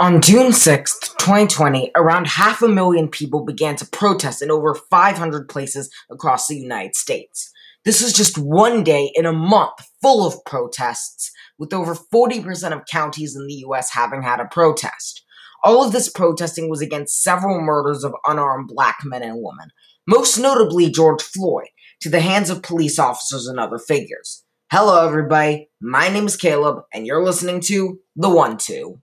On June 6, 2020, around half a million people began to protest in over 500 places across the United States. This was just one day in a month full of protests, with over 40% of counties in the US having had a protest. All of this protesting was against several murders of unarmed black men and women, most notably George Floyd, to the hands of police officers and other figures. Hello, everybody. My name is Caleb, and you're listening to The One Two.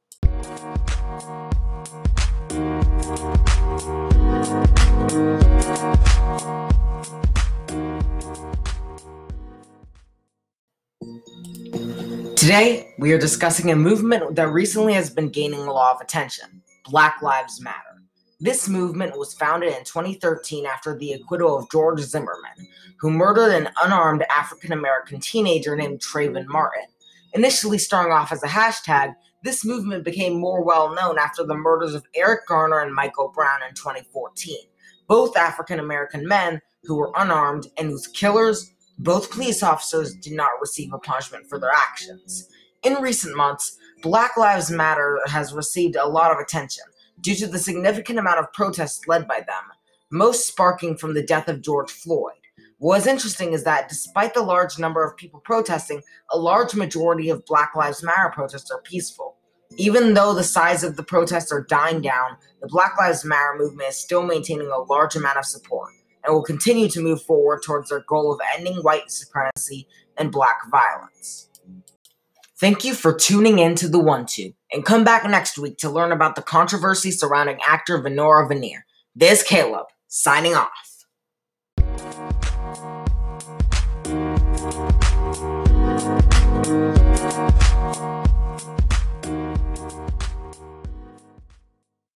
Today, we are discussing a movement that recently has been gaining a lot of attention Black Lives Matter. This movement was founded in 2013 after the acquittal of George Zimmerman, who murdered an unarmed African American teenager named Trayvon Martin. Initially starting off as a hashtag, this movement became more well known after the murders of Eric Garner and Michael Brown in 2014, both African American men who were unarmed and whose killers both police officers did not receive a punishment for their actions. In recent months, Black Lives Matter has received a lot of attention due to the significant amount of protests led by them, most sparking from the death of George Floyd. What's interesting is that despite the large number of people protesting, a large majority of Black Lives Matter protests are peaceful. Even though the size of the protests are dying down, the Black Lives Matter movement is still maintaining a large amount of support and will continue to move forward towards their goal of ending white supremacy and black violence. Thank you for tuning in to the One Two, and come back next week to learn about the controversy surrounding actor Venora Veneer. This Caleb, signing off.